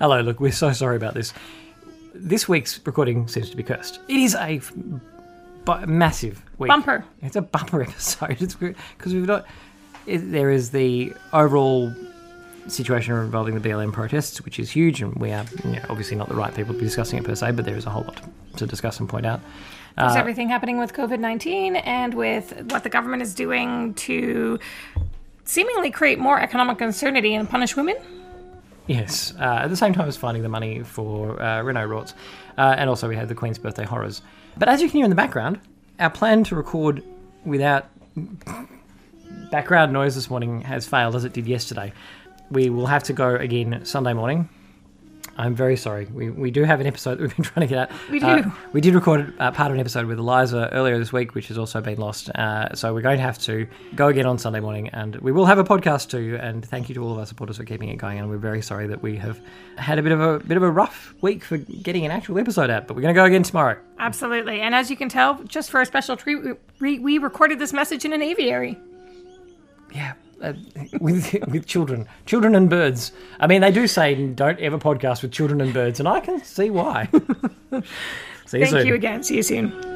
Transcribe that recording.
Hello, look, we're so sorry about this. This week's recording seems to be cursed. It is a f- bu- massive week. Bumper. It's a bumper episode. It's because we've got. It, there is the overall situation involving the BLM protests, which is huge, and we are you know, obviously not the right people to be discussing it per se, but there is a whole lot to, discuss and point out. There's uh, everything happening with COVID 19 and with what the government is doing to seemingly create more economic uncertainty and punish women. Yes, uh, at the same time as finding the money for uh, Renault Rorts. Uh, and also we had the Queen's Birthday Horrors. But as you can hear in the background, our plan to record without background noise this morning has failed as it did yesterday. We will have to go again Sunday morning. I'm very sorry. We, we do have an episode that we've been trying to get out. We Uh, do. we did record uh, part of an episode with Eliza earlier this week, which has also been lost. Uh, so we're going to have to go again on Sunday morning, and we will have a podcast too. And thank you to all of our supporters for keeping it going. And we're very sorry that we have had a bit of a bit of a rough week for getting an actual episode out. But we're going to go again tomorrow. Absolutely. And as you can tell, just for a special treat, we, we recorded this message in an aviary. Yeah. Uh, with with children, children and birds. I mean, they do say don't ever podcast with children and birds, and I can see why. see you Thank soon. you again. See you soon.